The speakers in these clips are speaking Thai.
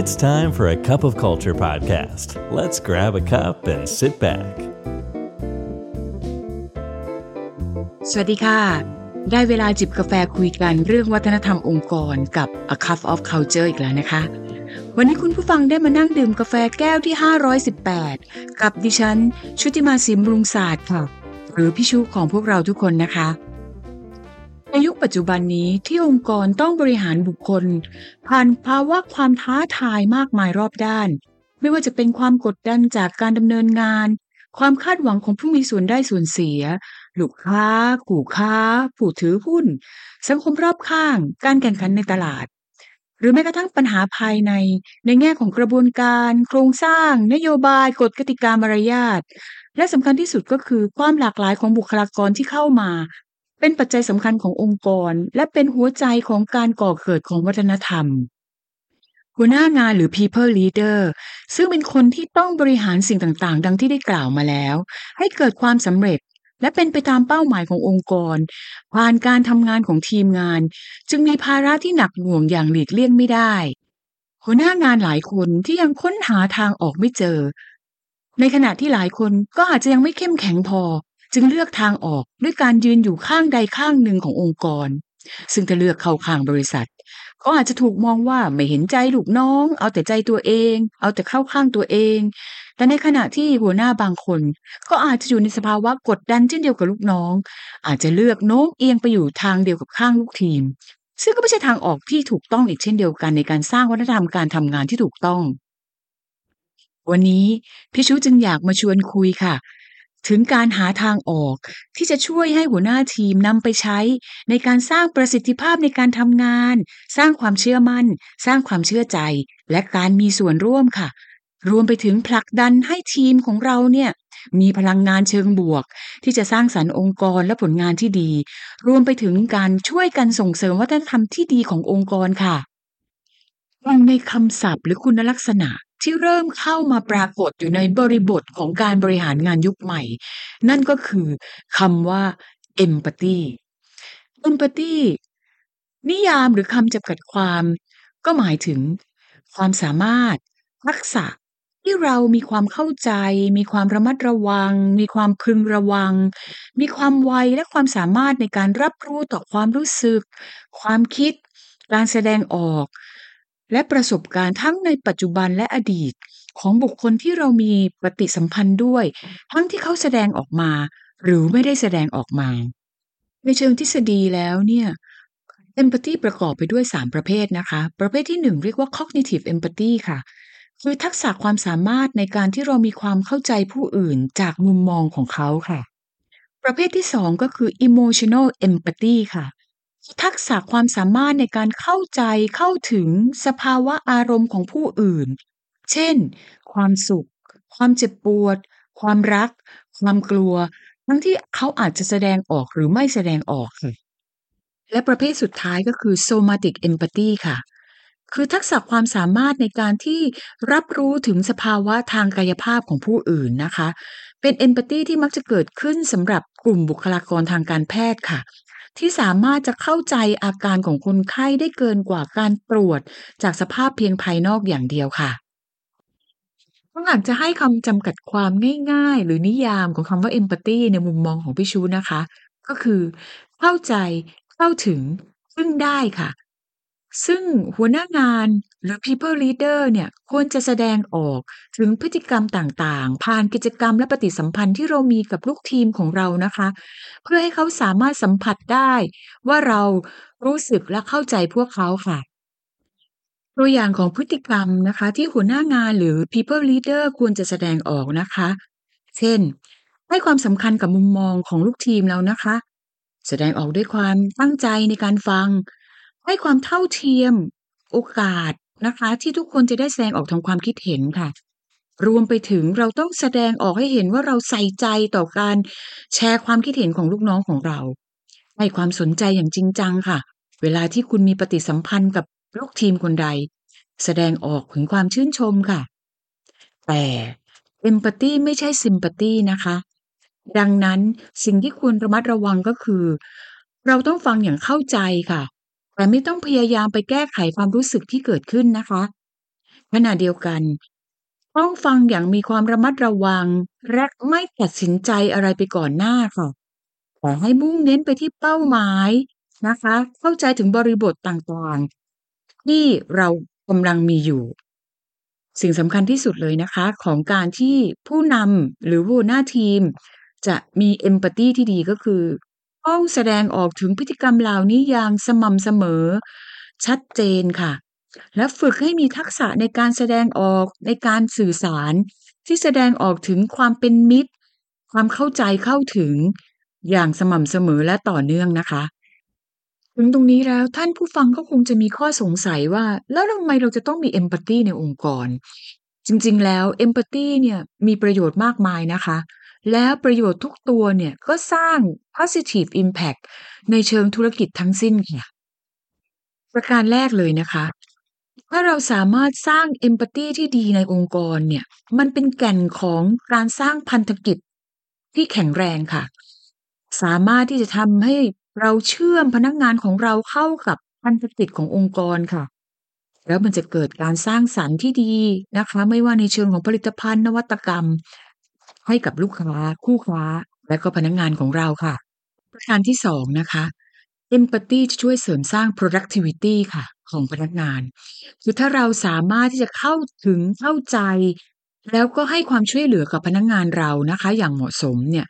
It's time for a cup of culture podcast. Let's grab a cup and sit back. สวัสดีค่ะ ได้เวลาจิบกาแฟคุยกันเรื่องวัฒนธรรมองค์กรกับ A Cup of Culture อีกแล้วนะคะ วันนี้คุณผู้ฟังได้มานั่งดื่มกาแฟแก้วที่ 518 กับดิฉันชุติมาสิมรุงศาสตร์ค่ะ หรือพี่ชุของพวกเราทุกคนนะคะ ปัจจุบันนี้ที่องค์กรต้องบริหารบุคคล ผ่านภาวะความท้าทายมากมายรอบด้าน ไม่ว่าจะเป็นความกดดันจากการดำเนินงาน ความคาดหวังของผู้มีส่วนได้ส่วนเสีย ลูกค้าขู่ค้า ผู้ถือหุ้น สังคมรอบข้าง การแข่งขันในตลาด หรือแม้กระทั่งปัญหาภายใน ในแง่ของกระบวนการ โครงสร้าง นโยบายกฎกติกามารยาทและสำคัญที่สุดก็คือความหลากหลายของบุคลากรที่เข้ามา เป็นปัจจัยสำคัญขององค์กร และเป็นหัวใจของการก่อเกิดของวัฒนธรรม หัวหน้างานหรือ people leader ซึ่งเป็นคนที่ต้องบริหารสิ่งต่างๆ ดังที่ได้กล่าวมาแล้ว ให้เกิดความสำเร็จและเป็นไปตามเป้าหมายขององค์กร ผ่านการทำงานของทีมงาน จึงมีภาระที่หนักหน่วงอย่างหลีกเลี่ยงไม่ได้ หัวหน้างานหลายคนที่ยังค้นหาทางออกไม่เจอ ในขณะที่หลายคนก็อาจจะยังไม่เข้มแข็งพอ จึงเลือกทางออกด้วยการยืนอยู่ข้างใดข้างหนึ่งขององค์กร ซึ่งถ้าเลือกเข้าข้างบริษัท ก็อาจจะถูกมองว่าไม่เห็นใจลูกน้อง เอาแต่ใจตัวเอง เอาแต่เข้าข้างตัวเอง แต่ในขณะที่หัวหน้าบางคน ก็อาจจะอยู่ในสภาวะกดดันเช่นเดียวกับลูกน้อง อาจจะเลือกโน้มเอียงไปอยู่ทางเดียวกับข้างลูกทีม ซึ่งก็ไม่ใช่ทางออกที่ถูกต้องอีกเช่นเดียวกันในการสร้างวัฒนธรรมการทำงานที่ถูกต้องวันนี้พี่ชูจึงอยากมาชวนคุยค่ะ ถึงการหาทางออก ที่จะช่วยให้หัวหน้าทีมนำไปใช้ ในการสร้างประสิทธิภาพในการทำงาน สร้างความเชื่อมั่น สร้างความเชื่อใจ และการมีส่วนร่วมค่ะ รวมไปถึงผลักดันให้ทีมของเราเนี่ยมีพลังงานเชิงบวก ที่จะสร้างสรรค์องค์กรและผลงานที่ดี รวมไปถึงการช่วยกันส่งเสริมวัฒนธรรมที่ดีขององค์กรค่ะในคำศัพท์หรือคุณลักษณะ ที่เริ่มเข้ามาปรากฏอยู่ในบริบทของการบริหารงานยุคใหม่ นั่นก็คือคำว่า empathy empathy นิยามหรือคำจำกัดความ ก็หมายถึงความสามารถทักษะที่เรามีความเข้าใจ มีความระมัดระวัง มีความพึงระวัง มีความไวและความสามารถในการรับรู้ต่อความรู้สึก ความคิด การแสดงออก และประสบการณ์ทั้งในปัจจุบันและอดีตของบุคคลที่เรามีปฏิสัมพันธ์ด้วย ทั้งที่เขาแสดงออกมา หรือไม่ได้แสดงออกมา ในเชิงทฤษฎีแล้วเนี่ย empathy ประกอบไปด้วย 3 ประเภทนะคะ ประเภทที่ 1 เรียกว่า cognitive empathy ค่ะ คือทักษะความสามารถในการที่เรามีความเข้าใจผู้อื่นจากมุมมองของเขาค่ะ ประเภทที่ 2 ก็คือ emotional empathy ค่ะ ทักษะความสามารถในการเข้าใจเข้าถึงสภาวะอารมณ์ของผู้อื่น เช่น ความสุข ความเจ็บปวด ความรัก ความกลัว ทั้งที่เขาอาจจะแสดงออกหรือไม่แสดงออกค่ะและประเภทสุดท้ายก็คือ somatic empathy ค่ะคือทักษะความสามารถในการที่รับรู้ถึงสภาวะทางกายภาพของผู้อื่นนะคะ เป็น empathy ที่มักจะเกิดขึ้นสำหรับกลุ่มบุคลากรทางการแพทย์ค่ะ ที่สามารถจะเข้าใจอาการของคนไข้ได้เกินกว่าการตรวจจากสภาพเพียงภายนอกอย่างเดียวค่ะถ้าหากจะให้คำจำกัดความง่าย ๆ หรือนิยามของคำว่า empathy ในมุมมองของพี่ชูนะคะ ก็คือ เข้าใจ เข้าถึงซึ่งได้ค่ะ ซึ่งหัวหน้างานหรือ people leader เนี่ยควรจะแสดงออกถึงพฤติกรรมต่างๆ ผ่านกิจกรรมและปฏิสัมพันธ์ที่เรามีกับลูกทีมของเรานะคะ เพื่อให้เขาสามารถสัมผัสได้ ว่าเรารู้สึกและเข้าใจพวกเขาค่ะ ตัวอย่างของพฤติกรรมนะคะ ที่หัวหน้างานหรือ people leader ควรจะแสดงออกนะคะ เช่น ให้ความสำคัญกับมุมมองของลูกทีมเรานะคะ แสดงออกด้วยความตั้งใจในการฟัง ให้ความเท่าเทียมโอกาสนะคะ ที่ทุกคนจะได้แสดงออกทางความคิดเห็นค่ะ รวมไปถึงเราต้องแสดงออกให้เห็นว่าเราใส่ใจต่อการแชร์ความคิดเห็นของลูกน้องของเรา ให้ความสนใจอย่างจริงจังค่ะ เวลาที่คุณมีปฏิสัมพันธ์กับลูกทีมคนใด แสดงออกถึงความชื่นชมค่ะ แต่ empathy ไม่ใช่ sympathy นะคะ ดังนั้นสิ่งที่ควรระมัดระวังก็คือ เราต้องฟังอย่างเข้าใจค่ะ แต่ไม่ต้องพยายามไปแก้ไขความรู้สึกที่เกิดขึ้นนะคะขณะเดียวกัน ต้องฟังอย่างมีความระมัดระวัง และไม่ตัดสินใจอะไรไปก่อนหน้าค่ะขอให้มุ่งเน้นไปที่เป้าหมายนะคะ เข้าใจถึงบริบทต่างๆ ที่เรากำลังมีอยู่ สิ่งสำคัญที่สุดเลยนะคะ ของการที่ผู้นำหรือหัวหน้าทีม จะมีเอมพัตตีที่ดีก็คือ ต้องแสดงออกถึงพฤติกรรมเหล่านี้อย่างสม่ำเสมอ ชัดเจนค่ะ และฝึกให้มีทักษะในการแสดงออกในการสื่อสาร ที่แสดงออกถึงความเป็นมิตร ความเข้าใจเข้าถึงอย่างสม่ำเสมอและต่อเนื่องนะคะ ถึงตรงนี้แล้วท่านผู้ฟังก็คงจะมีข้อสงสัยว่า แล้วทำไมเราจะต้องมีเอมพัตตีในองค์กร จริงๆ แล้วเอมพัตตีเนี่ยมีประโยชน์มากมายนะคะ แล้วประโยชน์ทุกตัวเนี่ยก็สร้าง positive impact ในเชิงธุรกิจทั้งสิ้นค่ะประการแรกเลยนะคะ ถ้าเราสามารถสร้างเอมพัตตีที่ดีในองค์กรเนี่ย มันเป็นแก่นของการสร้างพันธกิจที่แข็งแรงค่ะ สามารถที่จะทำให้เราเชื่อมพนักงานของเราเข้ากับพันธกิจขององค์กรค่ะ แล้วมันจะเกิดการสร้างสรรค์ที่ดีนะคะ ไม่ว่าในเชิงของผลิตภัณฑ์นวัตกรรม ให้กับลูกค้า คู่ค้า และก็พนักงานของเราค่ะ ประการที่สองนะคะ empathy จะช่วยเสริมสร้าง productivity ค่ะ ของพนักงาน คือถ้าเราสามารถที่จะเข้าถึงเข้าใจ แล้วก็ให้ความช่วยเหลือกับพนักงานเรานะคะ อย่างเหมาะสมเนี่ย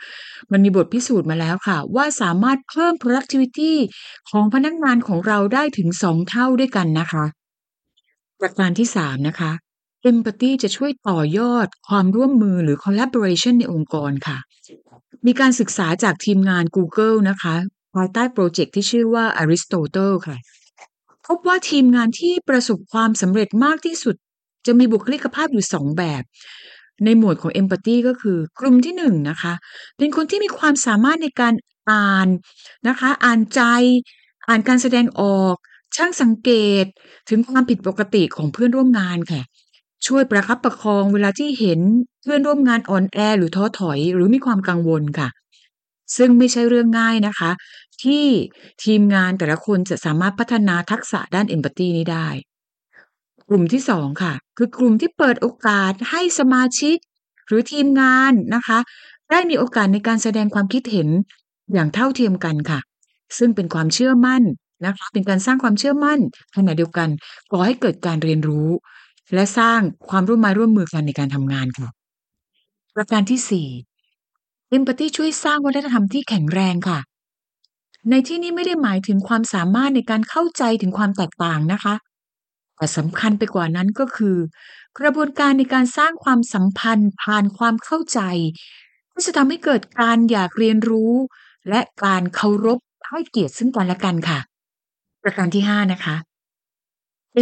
มันมีบทพิสูจน์มาแล้วค่ะ ว่าสามารถเพิ่ม productivity ของพนักงานของเราได้ถึง2เท่าด้วยกันนะคะ ประการที่3นะคะ empathy จะช่วยต่อยอดความร่วมมือหรือ collaboration ในองค์กรค่ะ มีการศึกษาจากทีมงาน Google นะคะภายใต้โปรเจกต์ที่ชื่อว่า Aristotle ค่ะ พบว่าทีมงานที่ประสบความสำเร็จมากที่สุด จะมีบุคลิกภาพอยู่2แบบ ในหมวดของ empathy ก็คือกลุ่มที่1นะคะ เป็นคนที่มีความสามารถในการอ่านนะคะ อ่านใจ อ่านการแสดงออก ช่างสังเกตถึงความผิดปกติของเพื่อนร่วมงานค่ะ ช่วยประคับประคองเวลาที่เห็นเพื่อนร่วมงานอ่อนแอหรือท้อถอยหรือมีความกังวลค่ะ ซึ่งไม่ใช่เรื่องง่ายนะคะ ที่ทีมงานแต่ละคนจะสามารถพัฒนาทักษะด้าน empathy นี้ได้ กลุ่มที่2ค่ะ คือกลุ่มที่เปิดโอกาสให้สมาชิก หรือทีมงานนะคะ ได้มีโอกาสในการแสดงความคิดเห็นอย่างเท่าเทียมกันค่ะ ซึ่งเป็นความเชื่อมั่นนะคะเป็นการสร้างความเชื่อมั่นขณะเดียวกันก่อให้เกิดการเรียนรู้ และสร้างความร่วมไม้ร่วมมือกันในการทำงานค่ะ ประการที่สี่ empathy ช่วยสร้างวัฒนธรรมที่แข็งแรงค่ะ ในที่นี้ไม่ได้หมายถึงความสามารถในการเข้าใจถึงความแตกต่างนะคะ แต่สำคัญไปกว่านั้นก็คือ กระบวนการในการสร้างความสัมพันธ์ผ่านความเข้าใจที่จะทำให้เกิดการอยากเรียนรู้ และการเคารพให้เกียรติซึ่งกันและกันค่ะ ประการที่5นะคะ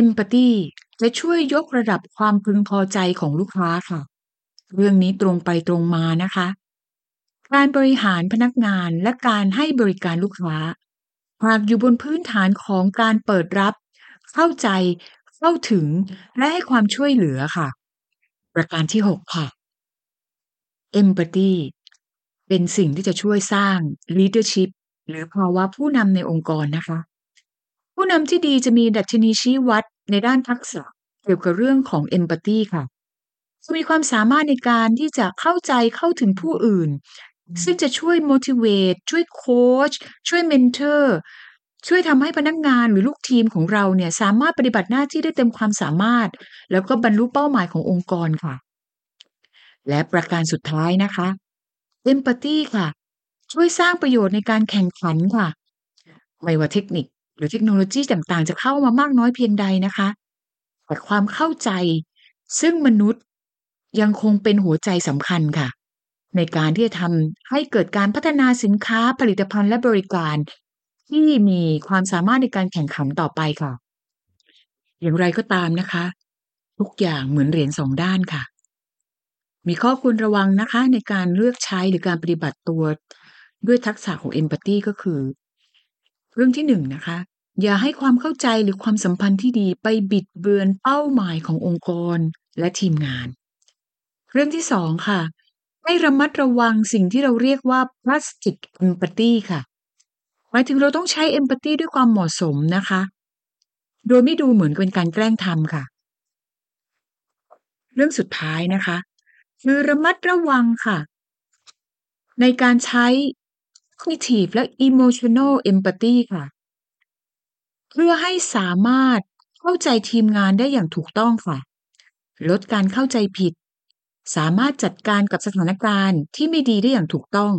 empathy จะช่วยยกระดับความพึงพอใจของลูกค้าค่ะ เรื่องนี้ตรงไปตรงมานะคะ การบริหารพนักงานและการให้บริการลูกค้า หากอยู่บนพื้นฐานของการเปิดรับ เข้าใจ เข้าถึง และให้ความช่วยเหลือค่ะ ประการที่ 6 ค่ะ empathy เป็นสิ่งที่จะช่วยสร้าง leadership หรือภาวะผู้นำในองค์กรนะคะ ผู้นำที่ดีจะมีดัชนีชี้วัดในด้านทักษะเกี่ยวกับเรื่องของ empathy ค่ะจะมีความสามารถในการที่จะเข้าใจเข้าถึงผู้อื่น ซึ่งจะช่วย motivate ช่วยโค้ชช่วย mentor ช่วยทำให้พนักงานหรือลูกทีมของเราเนี่ยสามารถปฏิบัติหน้าที่ได้เต็มความสามารถ แล้วก็บรรลุเป้าหมายขององค์กรค่ะ และประการสุดท้ายนะคะ empathy ค่ะ ช่วยสร้างประโยชน์ในการแข่งขันค่ะ ไม่ว่าเทคนิค หรือเทคโนโลยีต่างๆ จะเข้ามามากน้อยเพียงใดนะคะแต่ความเข้าใจซึ่งมนุษย์ยังคงเป็นหัวใจสำคัญค่ะ ในการที่จะทำให้เกิดการพัฒนาสินค้าผลิตภัณฑ์และบริการที่มีความสามารถในการแข่งขันต่อไปค่ะ อย่างไรก็ตามนะคะ ทุกอย่างเหมือนเหรียญสองด้านค่ะ มีข้อควรระวังนะคะ ในการเลือกใช้หรือการปฏิบัติตัวด้วยทักษะของ empathy ก็คือ เรื่องที่หนึ่งนะคะ อย่าให้ความเข้าใจหรือความสัมพันธ์ที่ดีไปบิดเบือนเป้าหมายขององค์กรและทีมงาน เรื่องที่สองค่ะ ให้ระมัดระวังสิ่งที่เราเรียกว่า plastic empathy ค่ะ หมายถึงเราต้องใช้ empathy ด้วยความเหมาะสมนะคะ โดยไม่ดูเหมือนเป็นการแกล้งทำค่ะ เรื่องสุดท้ายนะคะ คือระมัดระวังค่ะ ในการใช้ cognitive และ emotional empathy ค่ะ เพื่อให้สามารถเข้าใจทีมงานได้อย่างถูกต้องค่ะ ลดการเข้าใจผิด สามารถจัดการกับสถานการณ์ที่ไม่ดีได้อย่างถูกต้อง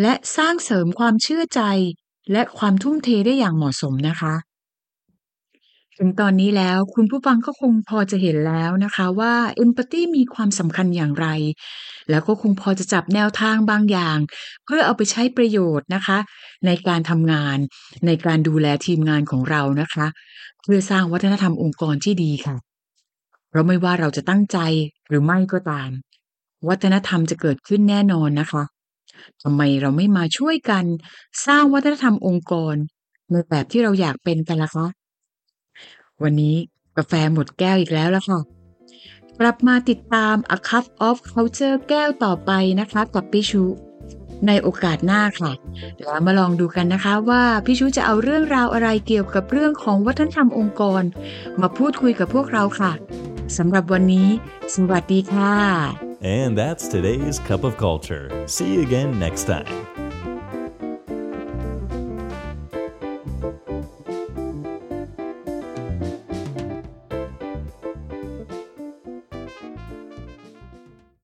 และสร้างเสริมความเชื่อใจและความทุ่มเทได้อย่างเหมาะสมนะคะ ถึงตอนนี้แล้วคุณผู้ฟังก็คงพอจะเห็นแล้วนะคะว่า empathy มีความสำคัญอย่างไร แล้วก็คงพอจะจับแนวทางบางอย่าง เพื่อเอาไปใช้ประโยชน์นะคะ ในการทำงาน ในการดูแลทีมงานของเรานะคะ เพื่อสร้างวัฒนธรรมองค์กรที่ดีค่ะ เพราะไม่ว่าเราจะตั้งใจหรือไม่ก็ตาม วัฒนธรรมจะเกิดขึ้นแน่นอนนะคะทำไมเราไม่มาช่วยกัน สร้างวัฒนธรรมองค์กรในแบบที่เราอยากเป็นกันล่ะคะ วันนี้กาแฟหมดแก้วอีกแล้วล่ะค่ะ กลับมาติดตาม A Cup of Culture แก้วต่อไปนะคะกับพี่ชู ในโอกาสหน้าค่ะ แล้วมาลองดูกันนะคะว่าพี่ชูจะเอาเรื่องราวอะไรเกี่ยวกับเรื่องของวัฒนธรรมองค์กร มาพูดคุยกับพวกเราค่ะสำหรับวันนี้ สวัสดีค่ะ And that's today's Cup of Culture. See you again next time.